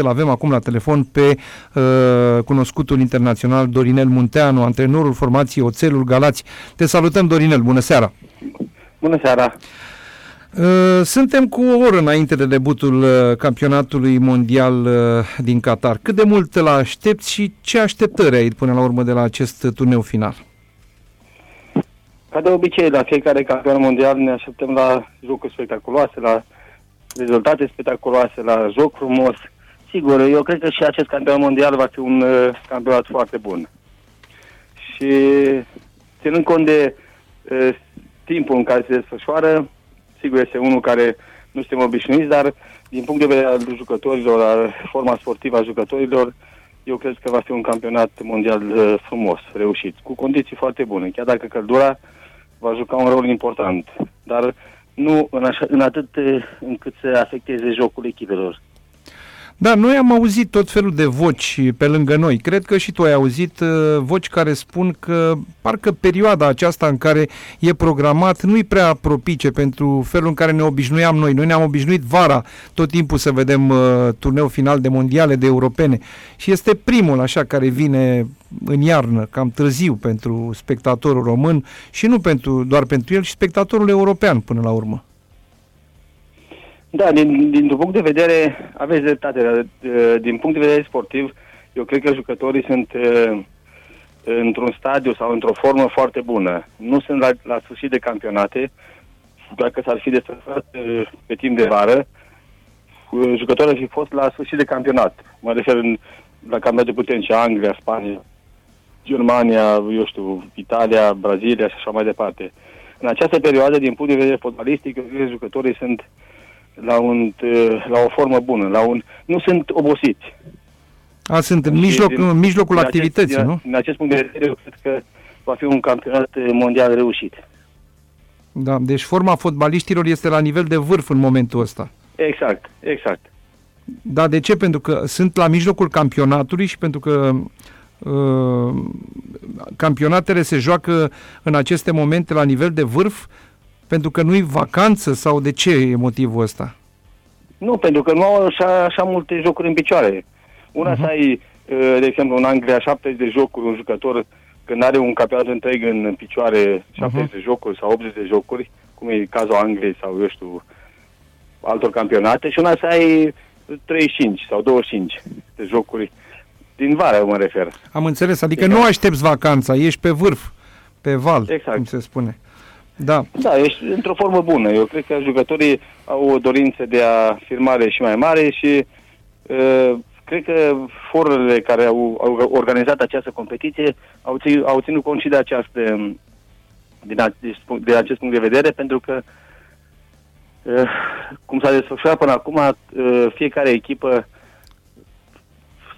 Îl avem acum la telefon pe uh, cunoscutul internațional Dorinel Munteanu, antrenorul formației Oțelul Galați. Te salutăm, Dorinel, bună seara! Bună seara! Uh, suntem cu o oră înainte de debutul uh, campionatului mondial uh, din Qatar. Cât de mult îl aștepți și ce așteptări ai până la urmă de la acest turneu final? Ca de obicei, la fiecare campionat mondial ne așteptăm la jocuri spectaculoase, la rezultate spectaculoase, la joc frumos, Sigur, eu cred că și acest campionat mondial va fi un uh, campionat foarte bun. Și ținând cont de uh, timpul în care se desfășoară, sigur este unul care nu suntem obișnuiți, dar din punct de vedere al jucătorilor, al forma sportivă a jucătorilor, eu cred că va fi un campionat mondial uh, frumos, reușit, cu condiții foarte bune, chiar dacă căldura va juca un rol important, dar nu în, așa, în atât uh, încât să afecteze jocul echipelor. Da, noi am auzit tot felul de voci pe lângă noi. Cred că și tu ai auzit uh, voci care spun că parcă perioada aceasta în care e programat nu-i prea propice pentru felul în care ne obișnuiam noi. Noi ne-am obișnuit vara tot timpul să vedem uh, turneu final de mondiale, de europene. Și este primul așa care vine în iarnă, cam târziu pentru spectatorul român și nu pentru, doar pentru el, și spectatorul european până la urmă. Da, din, dintr-un punct de vedere, aveți dreptate, din punct de vedere sportiv, eu cred că jucătorii sunt într-un stadiu sau într-o formă foarte bună. Nu sunt la, la sfârșit de campionate, dacă s-ar fi desfășurat pe timp de vară, jucătorii ar fi fost la sfârșit de campionat. Mă refer în, la campionate puternice, Anglia, Spania, Germania, eu știu, Italia, Brazilia și așa mai departe. În această perioadă, din punct de vedere fotbalistic, eu cred că jucătorii sunt uh, la, un, la o formă bună, la un, nu sunt obosiți. A, sunt în, mijloc, din, în mijlocul din activității, acest, nu? Din acest punct de vedere, eu cred că va fi un campionat mondial reușit. Da, deci forma fotbaliștilor este la nivel de vârf în momentul ăsta. Exact, exact. Da, de ce? Pentru că sunt la mijlocul campionatului și pentru că uh, campionatele se joacă în aceste momente la nivel de vârf, pentru că nu-i vacanță sau de ce e motivul ăsta? Nu, pentru că nu au așa, așa multe jocuri în picioare. Una uh-huh. să ai, uh, de exemplu, în Anglia 70 de jocuri, un jucător când are un campionat întreg în picioare 70 uh-huh. de jocuri sau 80 de jocuri, cum e cazul Angliei sau, eu știu, altor campionate, și una să ai 35 sau 25 de jocuri din vară, mă refer. Am înțeles, adică exact. nu aștepți vacanța, ești pe vârf, pe val, exact. cum se spune. Da. Da, ești într-o formă bună. Eu cred că jucătorii au o dorință de a firmare și mai mare și uh, cred că forurile care au, au organizat această competiție au, țin, au ținut cont și de, această, din a, de acest punct de vedere, pentru că uh, cum s-a desfășurat până acum, uh, fiecare echipă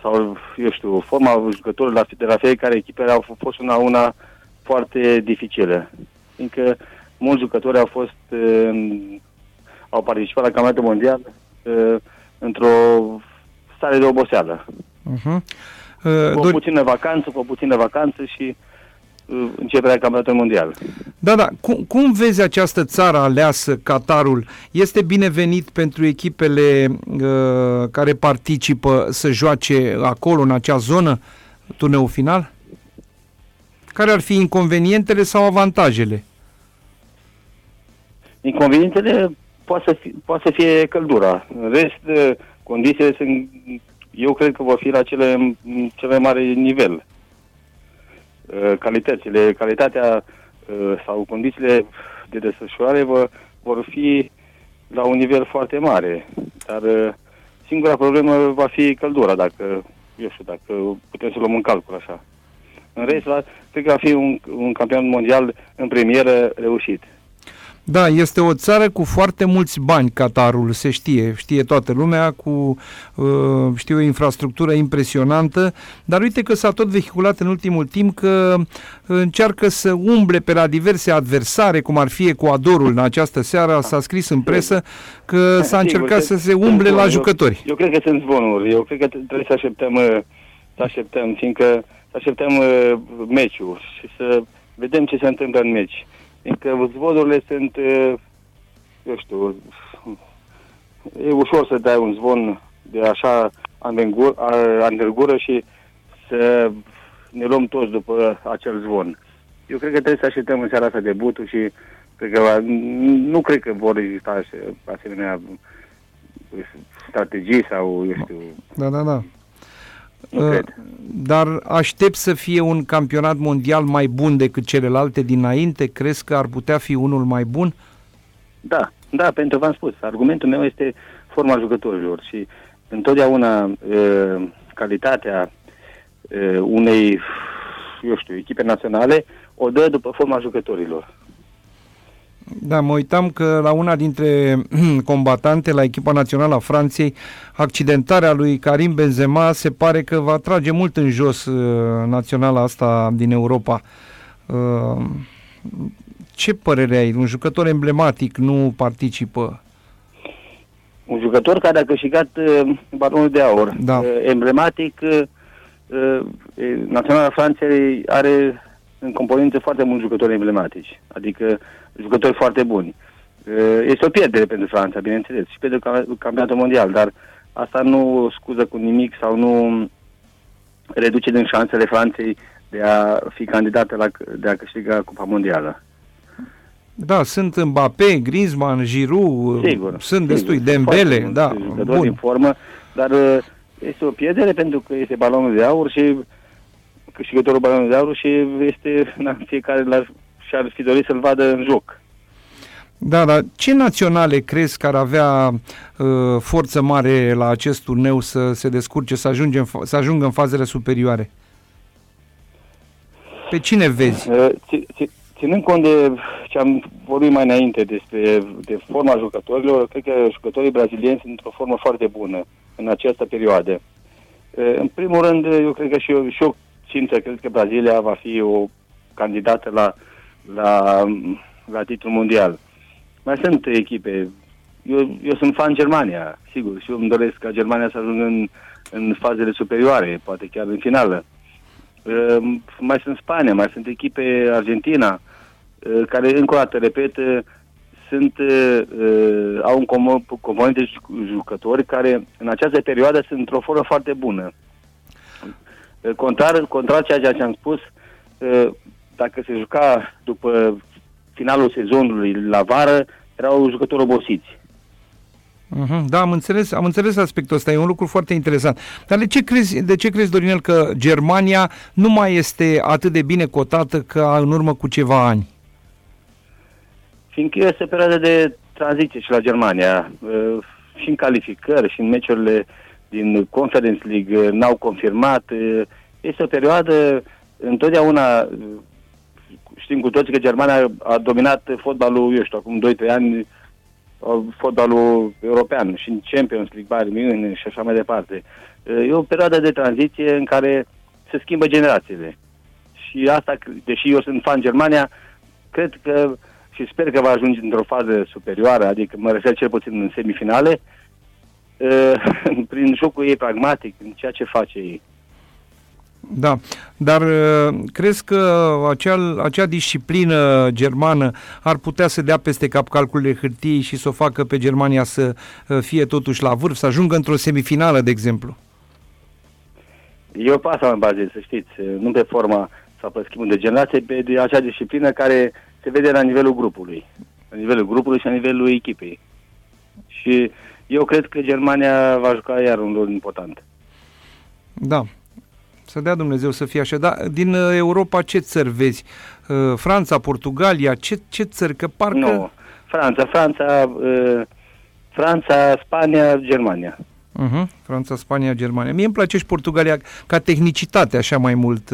sau, eu știu, forma jucătorilor de la fiecare echipă au fost una, una foarte dificilă fiindcă mulți jucători au fost uh, au participat la campionatul mondial uh, într-o stare de oboseală. Uh-huh. Uh, cu o puțină vacanță, cu o puțină vacanță și uh, începerea campionatului mondial. Da, da. Cum, cum vezi această țară aleasă, Qatarul? Este binevenit pentru echipele uh, care participă să joace acolo, în acea zonă, turneul final? Care ar fi inconvenientele sau avantajele? Inconvenientele poate să, fie, poate să fie căldura. În rest, condițiile sunt, eu cred că vor fi la cele, cel mai mare nivel. Uh, calitățile, calitatea uh, sau condițiile de desfășurare vor, vor fi la un nivel foarte mare. Dar uh, singura problemă va fi căldura, dacă, eu știu, dacă putem să luăm în calcul așa. În rest, va, cred că va fi un, un campionat mondial în premieră reușit. Da, este o țară cu foarte mulți bani, Qatarul, se știe, știe toată lumea, cu, uh, știu, o infrastructură impresionantă, dar uite că s-a tot vehiculat în ultimul timp că încearcă să umble pe la diverse adversare, cum ar fi Ecuadorul în această seară, s-a scris în presă că s-a încercat să se umble la jucători. Eu, eu cred că sunt zvonuri, eu cred că trebuie să așteptăm, uh, să așteptăm, fiindcă să așteptăm uh, meciul și să vedem ce se întâmplă în meci. Fiindcă zvonurile sunt, eu știu, e ușor să dai un zvon de așa anvergură și să ne luăm toți după acel zvon. Eu cred că trebuie să așteptăm în seara asta debutul și cred că va, nu cred că vor exista asemenea strategii sau, eu știu... Da, da, da. Nu cred. Dar aștept să fie un campionat mondial mai bun decât celelalte dinainte? Crezi că ar putea fi unul mai bun? Da, da, pentru v-am spus. Argumentul meu este forma jucătorilor și întotdeauna uh, calitatea uh, unei, eu știu, echipe naționale o dă după forma jucătorilor. Da, mă uitam că la una dintre combatante la echipa națională a Franței, accidentarea lui Karim Benzema se pare că va trage mult în jos uh, naționala asta din Europa. Uh, ce părere ai? Un jucător emblematic nu participă? Un jucător care a câștigat uh, balonul de aur. Da. Uh, emblematic, uh, uh, Naționala Franței are în componență foarte mulți jucători emblematici, adică jucători foarte buni. Uh, este o pierdere pentru Franța, bineînțeles, și pentru campionatul mondial, dar asta nu scuză cu nimic sau nu reduce din șansele Franței de a fi candidată la, de a câștiga Cupa Mondială. Da, sunt Mbappé, Griezmann, Giroud, Sigur, sunt sigur, destui, Dembele, foarte da, mulți jucători în bun. formă, dar uh, este o pierdere pentru că este balonul de aur și câștigătorul balonului de aur și este, na, fiecare l-ar, și-ar fi dorit să-l vadă în joc. Da, dar ce naționale crezi că ar avea uh, forță mare la acest turneu să se descurce, să, ajunge în, fa- să ajungă în fazele superioare? Pe cine vezi? Uh, ți- ți- Ținând cont de ce am vorbit mai înainte despre de forma jucătorilor, cred că jucătorii brazilieni sunt într-o formă foarte bună în această perioadă. Uh, În primul rând, eu cred că și eu, și eu simt că cred că Brazilia va fi o candidată la, la, la titlul mondial. Mai sunt echipe. Eu, eu sunt fan Germania, sigur, și eu îmi doresc ca Germania să ajungă în, în fazele superioare, poate chiar în finală. Uh, mai sunt Spania, mai sunt echipe Argentina, uh, care, încă o dată, repet, uh, sunt, uh, uh, au un com- component de ju- jucători care în această perioadă sunt într-o formă foarte bună. Uh, Contrar, contrar ceea ce am spus, uh, dacă se juca după finalul sezonului la vară, erau jucători obosiți. Uh-huh. Da, am înțeles, am înțeles aspectul ăsta, e un lucru foarte interesant. Dar de ce crezi, de ce crezi Dorinel, că Germania nu mai este atât de bine cotată ca în urmă cu ceva ani? Fiindcă este o perioadă de tranziție și la Germania, uh, și în calificări, și în meciurile din Conference League uh, n-au confirmat. uh, Este o perioadă, întotdeauna, uh, știm cu toții că Germania a dominat fotbalul, eu știu, acum 2-3 ani, uh, fotbalul european și în Champions League, Bayern München și așa mai departe. Uh, E o perioadă de tranziție în care se schimbă generațiile. Și asta, deși eu sunt fan Germania, cred că și sper că va ajunge într-o fază superioară, adică mă refer cel puțin în semifinale, uh, prin jocul ei pragmatic, în ceea ce face ei. Da, dar uh, crezi că acea, acea disciplină germană ar putea să dea peste cap calculele hârtiei și să o facă pe Germania să uh, fie totuși la vârf, să ajungă într-o semifinală, de exemplu? Eu pe asta mă bazez, să știți, nu pe forma sau pe schimbul de generație, pe de acea disciplină care se vede la nivelul grupului. La nivelul grupului și la nivelul echipei. Și eu cred că Germania va juca iar un rol important. Da, să dea Dumnezeu să fie așa. Dar din uh, Europa ce țări vezi? Uh, Franța, Portugalia, ce, ce țări? Că parcă... Nu. Franța, Franța, uh, Franța, Spania, Germania. Uh-huh. Franța, Spania, Germania. Mie îmi place și Portugalia ca tehnicitate, așa mai mult.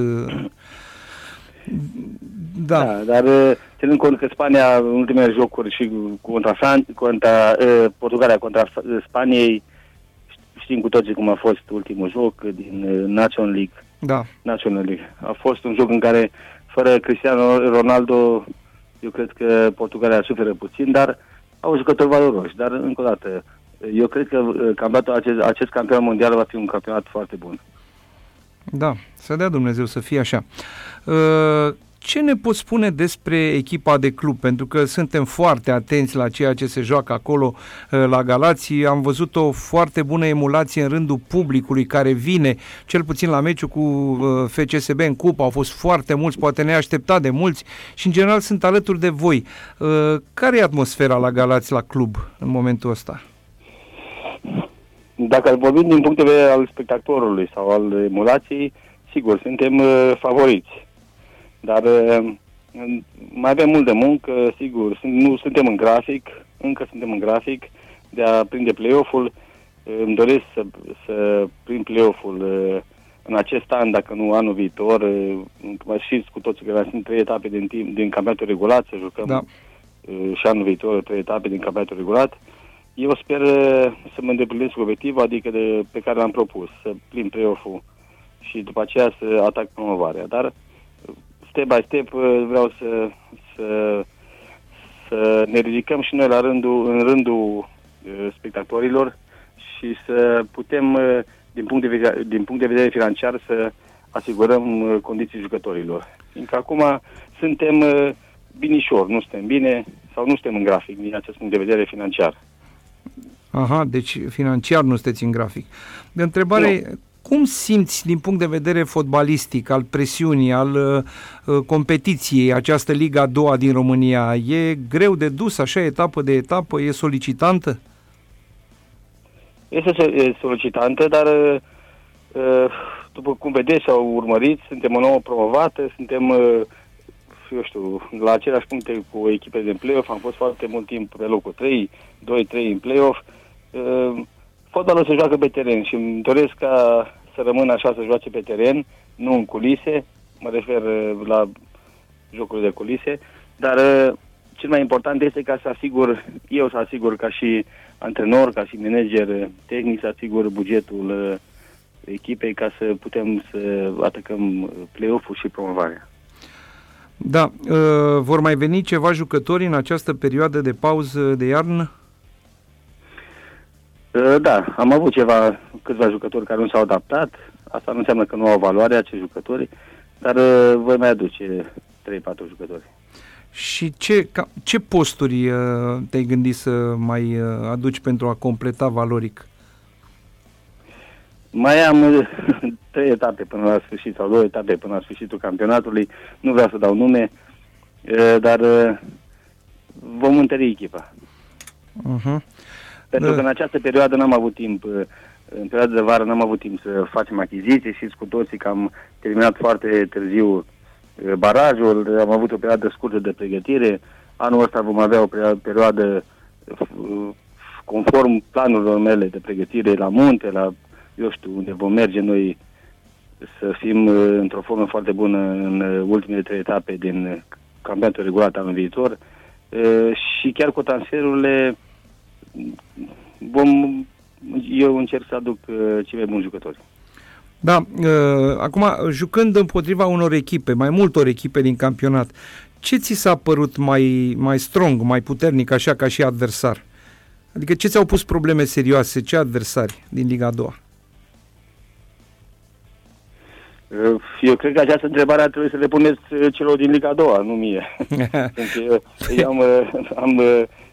Uh, Da. Da, dar uh, ținând cont că Spania în ultimele jocuri și contra, Fran- contra uh, Portugalia contra F- Spaniei știm cu toții cum a fost ultimul joc din uh, National League. Da. National League. A fost un joc în care fără Cristiano Ronaldo eu cred că Portugalia suferă puțin, dar au jucători valoroși. Dar încă o dată, eu cred că uh, campionatul acest, acest campionat mondial va fi un campionat foarte bun. Da, să dea Dumnezeu să fie așa. Uh, Ce ne poți spune despre echipa de club? Pentru că suntem foarte atenți la ceea ce se joacă acolo uh, la Galații. Am văzut o foarte bună emulație în rândul publicului care vine, cel puțin la meciul cu uh, FCSB în cupă. Au fost foarte mulți, poate neașteptat de mulți și în general sunt alături de voi. Uh, care e atmosfera la Galați la club în momentul ăsta? Dacă vorbim din punct de vedere al spectatorului sau al emulației, sigur, suntem favoriți dar uh, mai avem mult de muncă, sigur, nu suntem în grafic, încă suntem în grafic de a prinde play-off-ul. Uh, îmi doresc să, să prind play-off-ul uh, în acest an, dacă nu anul viitor. Mai știți cu toții că sunt trei etape din, timp, din campionatul regulat, să jucăm da. și anul viitor trei etape din campionatul regulat. Eu sper să mă îndeplinesc obiectivul, adică de, pe care l-am propus, să prind play-off-ul și după aceea să atac promovarea. Dar step by step uh, vreau să, să, să ne ridicăm și noi la rândul, în rândul uh, spectatorilor și să putem, uh, din punct, de vedere, din punct de vedere financiar, să asigurăm condiții jucătorilor. Fiindcă acum suntem binișor, nu suntem bine sau nu suntem în grafic din acest punct de vedere financiar. Aha, deci financiar nu sunteți în grafic. De întrebare, nu. Cum simți din punct de vedere fotbalistic, al presiunii, al uh, uh, competiției, această Liga a doua din România? E greu de dus așa etapă de etapă? E solicitantă? Este solicitantă, dar uh, uh, după cum vedeți sau urmăriți, suntem o nouă promovată, suntem, uh, eu știu, la aceleași puncte cu echipele de play-off, am fost foarte mult timp pe locul 3, 2-3 în play-off. Uh, fotbalul se joacă pe teren și îmi doresc ca să rămână așa să joace pe teren, nu în culise, mă refer uh, la jocurile de culise, dar uh, cel mai important este ca să asigur, eu să asigur ca și antrenor, ca și manager tehnic, să asigur bugetul uh, echipei ca să putem să atacăm play-off-ul și promovarea. Da, vor mai veni ceva jucători în această perioadă de pauză de iarnă? Uh, da, am avut ceva, câțiva jucători care nu s-au adaptat. Asta nu înseamnă că nu au valoare acei jucători, dar uh, voi mai aduce 3-4 jucători. Și ce, ca, ce posturi uh, te-ai gândit să mai uh, aduci pentru a completa valoric? Mai am uh, trei etape până la sfârșit sau două etape până la sfârșitul campionatului. Nu vreau să dau nume, uh, dar uh, vom întări echipa. Uh-huh. Pentru da. că în această perioadă n-am avut timp, uh, în perioada de vară n-am avut timp să facem achiziții, și cu toții că am terminat foarte târziu uh, barajul, am avut o perioadă scurtă de pregătire, anul ăsta vom avea o perioadă uh, conform planurilor mele de pregătire la munte, la, eu știu, unde vom merge noi să fim într-o formă foarte bună în ultimele trei etape din campionatul regulat anul viitor. Și chiar cu transferurile vom, eu încerc să aduc uh, cei mai buni jucători. Da, uh, acum, jucând împotriva unor echipe, mai multor echipe din campionat, ce ți s-a părut mai, mai strong, mai puternic, așa ca și adversar? Adică ce ți-au pus probleme serioase, ce adversari din Liga a doua? Uh, eu cred că această întrebare ar trebui să le puneți uh, celor din Liga a doua, nu mie. Pentru că eu am, uh, am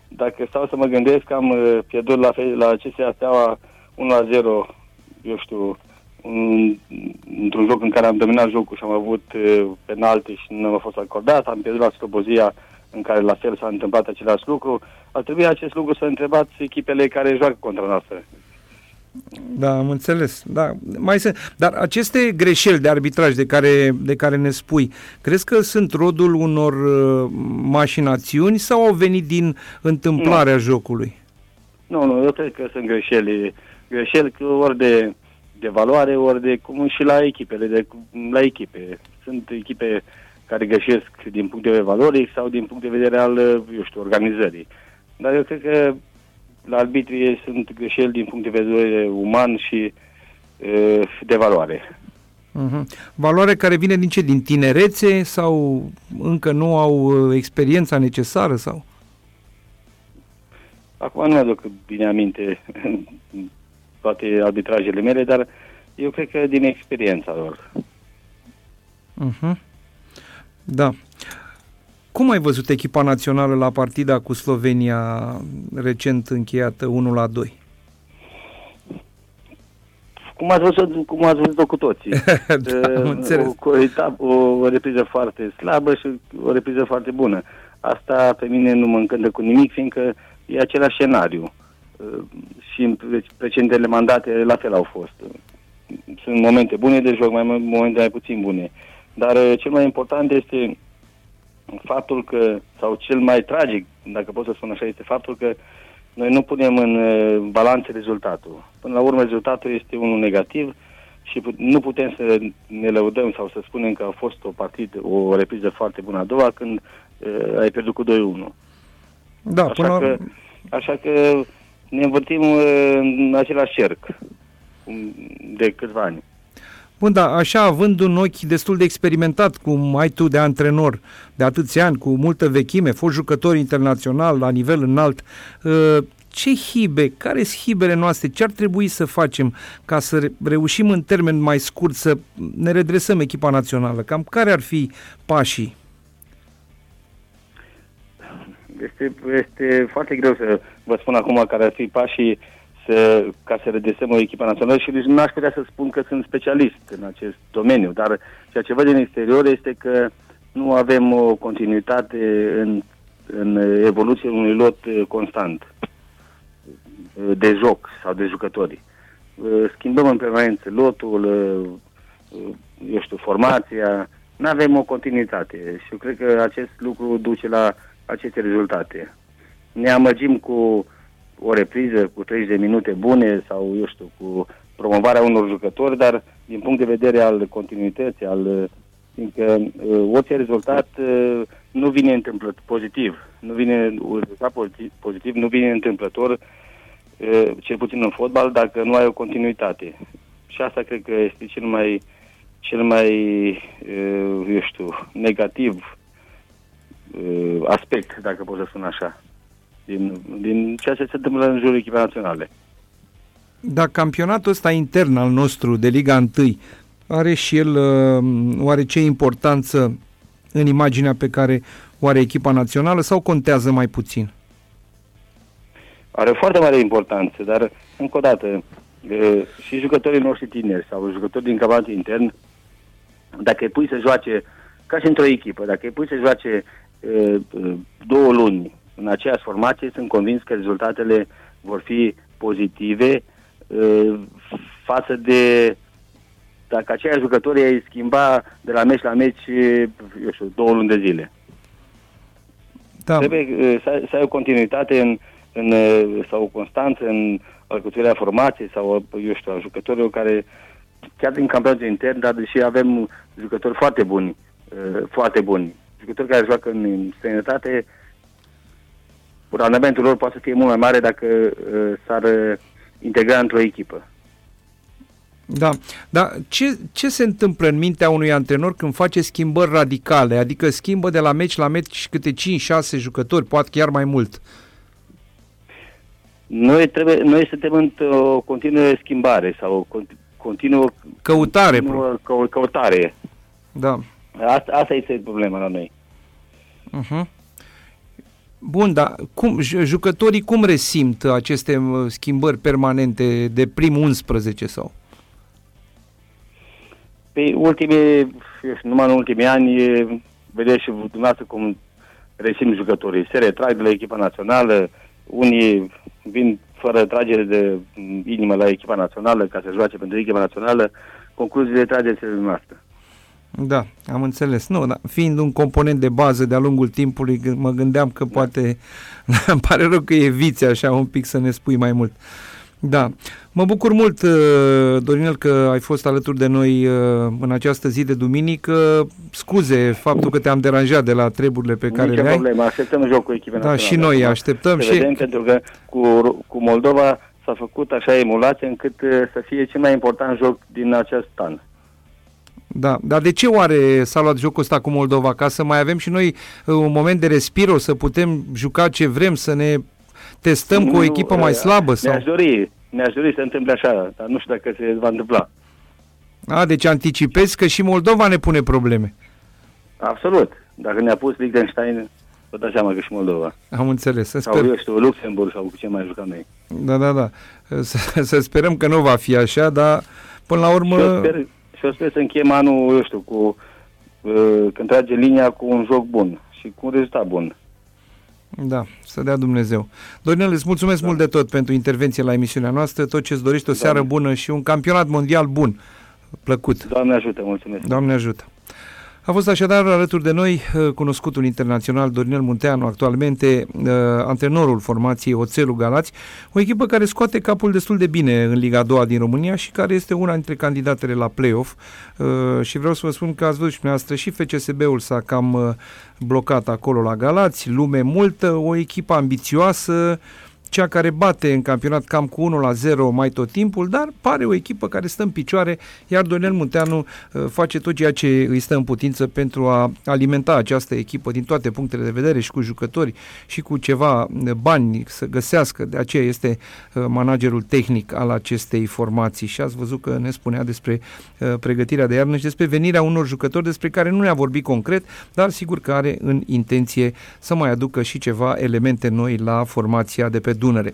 dacă stau să mă gândesc, am uh, pierdut la, la CSA Steaua 1 la 0, eu știu, un, într-un joc în care am dominat jocul și am avut uh, penalte și nu a fost acordat, am pierdut la Slobozia în care la fel s-a întâmplat același lucru. Ar trebui acest lucru să întrebați echipele care joacă contra noastră. Da, am înțeles. Da, mai sunt. Dar aceste greșeli de arbitraj de care, de care ne spui, crezi că sunt rodul unor uh, mașinațiuni sau au venit din întâmplarea nu. jocului? Nu, nu, eu cred că sunt greșeli. Greșeli ori de, de valoare, ori de cum și la echipele, de, la echipe. Sunt echipe care greșesc din punct de vedere valoric sau din punct de vedere al, eu știu, organizării. Dar eu cred că la arbitrie sunt greșeli din punct de vedere uman și e, de valoare. Uh-huh. Valoare care vine din ce? Din tinerețe sau încă nu au experiența necesară? sau? Acum nu mi-aduc bine aminte toate arbitrajele mele, dar eu cred că din experiența lor. Uh-huh. Da. Cum ai văzut echipa națională la partida cu Slovenia recent încheiată 1 la 2? Cum ați văzut, cum ați văzut-o cu toții. da, o, o, etapă, o, o repriză foarte slabă și o repriză foarte bună. Asta pe mine nu mă încântă cu nimic, fiindcă e același scenariu. Și în precedentele mandate la fel au fost. Sunt momente bune de joc, mai momente mai puțin bune. Dar cel mai important este faptul că, sau cel mai tragic, dacă pot să spun așa, este faptul că noi nu punem în balanță rezultatul. Până la urmă, rezultatul este unul negativ și nu putem să ne lăudăm sau să spunem că a fost o partidă, o repriză foarte bună a doua când uh, ai pierdut cu 2-1. Da, așa, până... că, așa că ne învârtim uh, în același cerc de câțiva ani. Bun, da, așa, având un ochi destul de experimentat, cum ai tu de antrenor de atâția ani, cu multă vechime, fost jucător internațional la nivel înalt, uh, ce hibe, care sunt hibele noastre, ce ar trebui să facem ca să reușim în termen mai scurt să ne redresăm echipa națională? Cam care ar fi pașii? Este, este foarte greu să vă spun acum care ar fi pașii să, ca să redesăm o echipă națională și nici nu aș putea să spun că sunt specialist în acest domeniu, dar ceea ce văd din exterior este că nu avem o continuitate în, în evoluția unui lot constant de joc sau de jucători. Schimbăm în permanență lotul, eu știu, formația, nu avem o continuitate și eu cred că acest lucru duce la aceste rezultate. Ne amăgim cu o repriză cu 30 de minute bune sau, eu știu, cu promovarea unor jucători, dar din punct de vedere al continuității, al fiindcă uh, orice rezultat uh, nu vine întâmplător pozitiv, nu vine un rezultat pozitiv, pozitiv, nu vine întâmplător, uh, cel puțin în fotbal, dacă nu ai o continuitate. Și asta cred că este cel mai, cel mai, uh, eu știu, negativ uh, aspect, dacă pot să spun așa din, din ceea ce se întâmplă în jurul echipei naționale. Da, campionatul ăsta intern al nostru de Liga 1 are și el uh, oarece importanță în imaginea pe care o are echipa națională sau contează mai puțin? Are foarte mare importanță, dar încă o dată uh, și jucătorii noștri tineri sau jucători din campionatul intern, dacă îi pui să joace ca și într-o echipă, dacă îi pui să joace uh, două luni în aceeași formație, sunt convins că rezultatele vor fi pozitive uh, față de dacă aceiași jucători ai schimba de la meci la meci, eu știu, două luni de zile. Da. Trebuie uh, să, să ai o continuitate în, în, uh, sau o constanță în alcătuirea formației sau, eu știu, a jucătorilor care, chiar din campionatul intern, dar deși avem jucători foarte buni, uh, foarte buni, jucători care joacă în străinătate, randamentul lor poate să fie mult mai mare dacă uh, s-ar uh, integra într-o echipă. Da, dar ce, ce se întâmplă în mintea unui antrenor când face schimbări radicale, adică schimbă de la meci la meci câte 5-6 jucători, poate chiar mai mult? Noi, trebuie, noi suntem într-o continuă schimbare sau continuă căutare. Continuăcă, căutare. Da. Asta, asta este problema la noi. Uh-huh. Bun, dar cum, jucătorii cum resimt aceste schimbări permanente de prim 11 sau? Pe ultimii, numai în ultimii ani, vedeți și dumneavoastră cum resimt jucătorii. Se retrag de la echipa națională, unii vin fără tragere de inimă la echipa națională ca să joace pentru echipa națională. Concluziile trageți noastre. Da, am înțeles. Nu, da, fiind un component de bază de-a lungul timpului, mă gândeam că da. poate, îmi pare rău că eviți așa un pic să ne spui mai mult. Da. Mă bucur mult, uh, Dorinel, că ai fost alături de noi uh, în această zi de duminică. Scuze faptul că te-am deranjat de la treburile pe care Nici le ai. problemă, așteptăm jocul echipei Da, și noi așteptăm. Și... Vedem, pentru că cu, cu Moldova s-a făcut așa emulație încât uh, să fie cel mai important joc din acest an. Da, dar de ce oare s-a luat jocul ăsta cu Moldova? Ca să mai avem și noi uh, un moment de respiro, să putem juca ce vrem, să ne testăm nu, cu o echipă mai uh, slabă? Sau? Mi-aș dori, mi-aș dori să întâmple așa, dar nu știu dacă se va întâmpla. A, deci anticipezi că și Moldova ne pune probleme. Absolut. Dacă ne-a pus Liechtenstein, vă dați seama că și Moldova. Am înțeles. Să Sau, sper... eu știu, Luxemburg sau cu ce mai jucăm noi. Da, da, da. Să, să sperăm că nu va fi așa, dar până la urmă... Și eu sper, și eu sper să închem anul, eu știu, cu, uh, când trage linia cu un joc bun și cu un rezultat bun. Da, să dea Dumnezeu. Dorinel, îți mulțumesc da. mult de tot pentru intervenție la emisiunea noastră, tot ce-ți dorești, o seară Doamne. bună și un campionat mondial bun, plăcut. Doamne ajută, mulțumesc. Doamne ajută. A fost așadar alături de noi uh, cunoscutul internațional Dorinel Munteanu, actualmente uh, antrenorul formației Oțelul Galați, o echipă care scoate capul destul de bine în Liga 2 din România și care este una dintre candidatele la play-off. Uh, și vreau să vă spun că ați văzut și dumneavoastră și FCSB-ul s-a cam blocat acolo la Galați, lume multă, o echipă ambițioasă, cea care bate în campionat cam cu 1 la 0 mai tot timpul, dar pare o echipă care stă în picioare, iar Donel Munteanu uh, face tot ceea ce îi stă în putință pentru a alimenta această echipă din toate punctele de vedere și cu jucători și cu ceva uh, bani să găsească, de aceea este uh, managerul tehnic al acestei formații. Și ați văzut că ne spunea despre pregătirea de iarnă și despre venirea unor jucători despre care nu ne-a vorbit concret, dar sigur că are în intenție să mai aducă și ceva elemente noi la formația de pe Dunăre.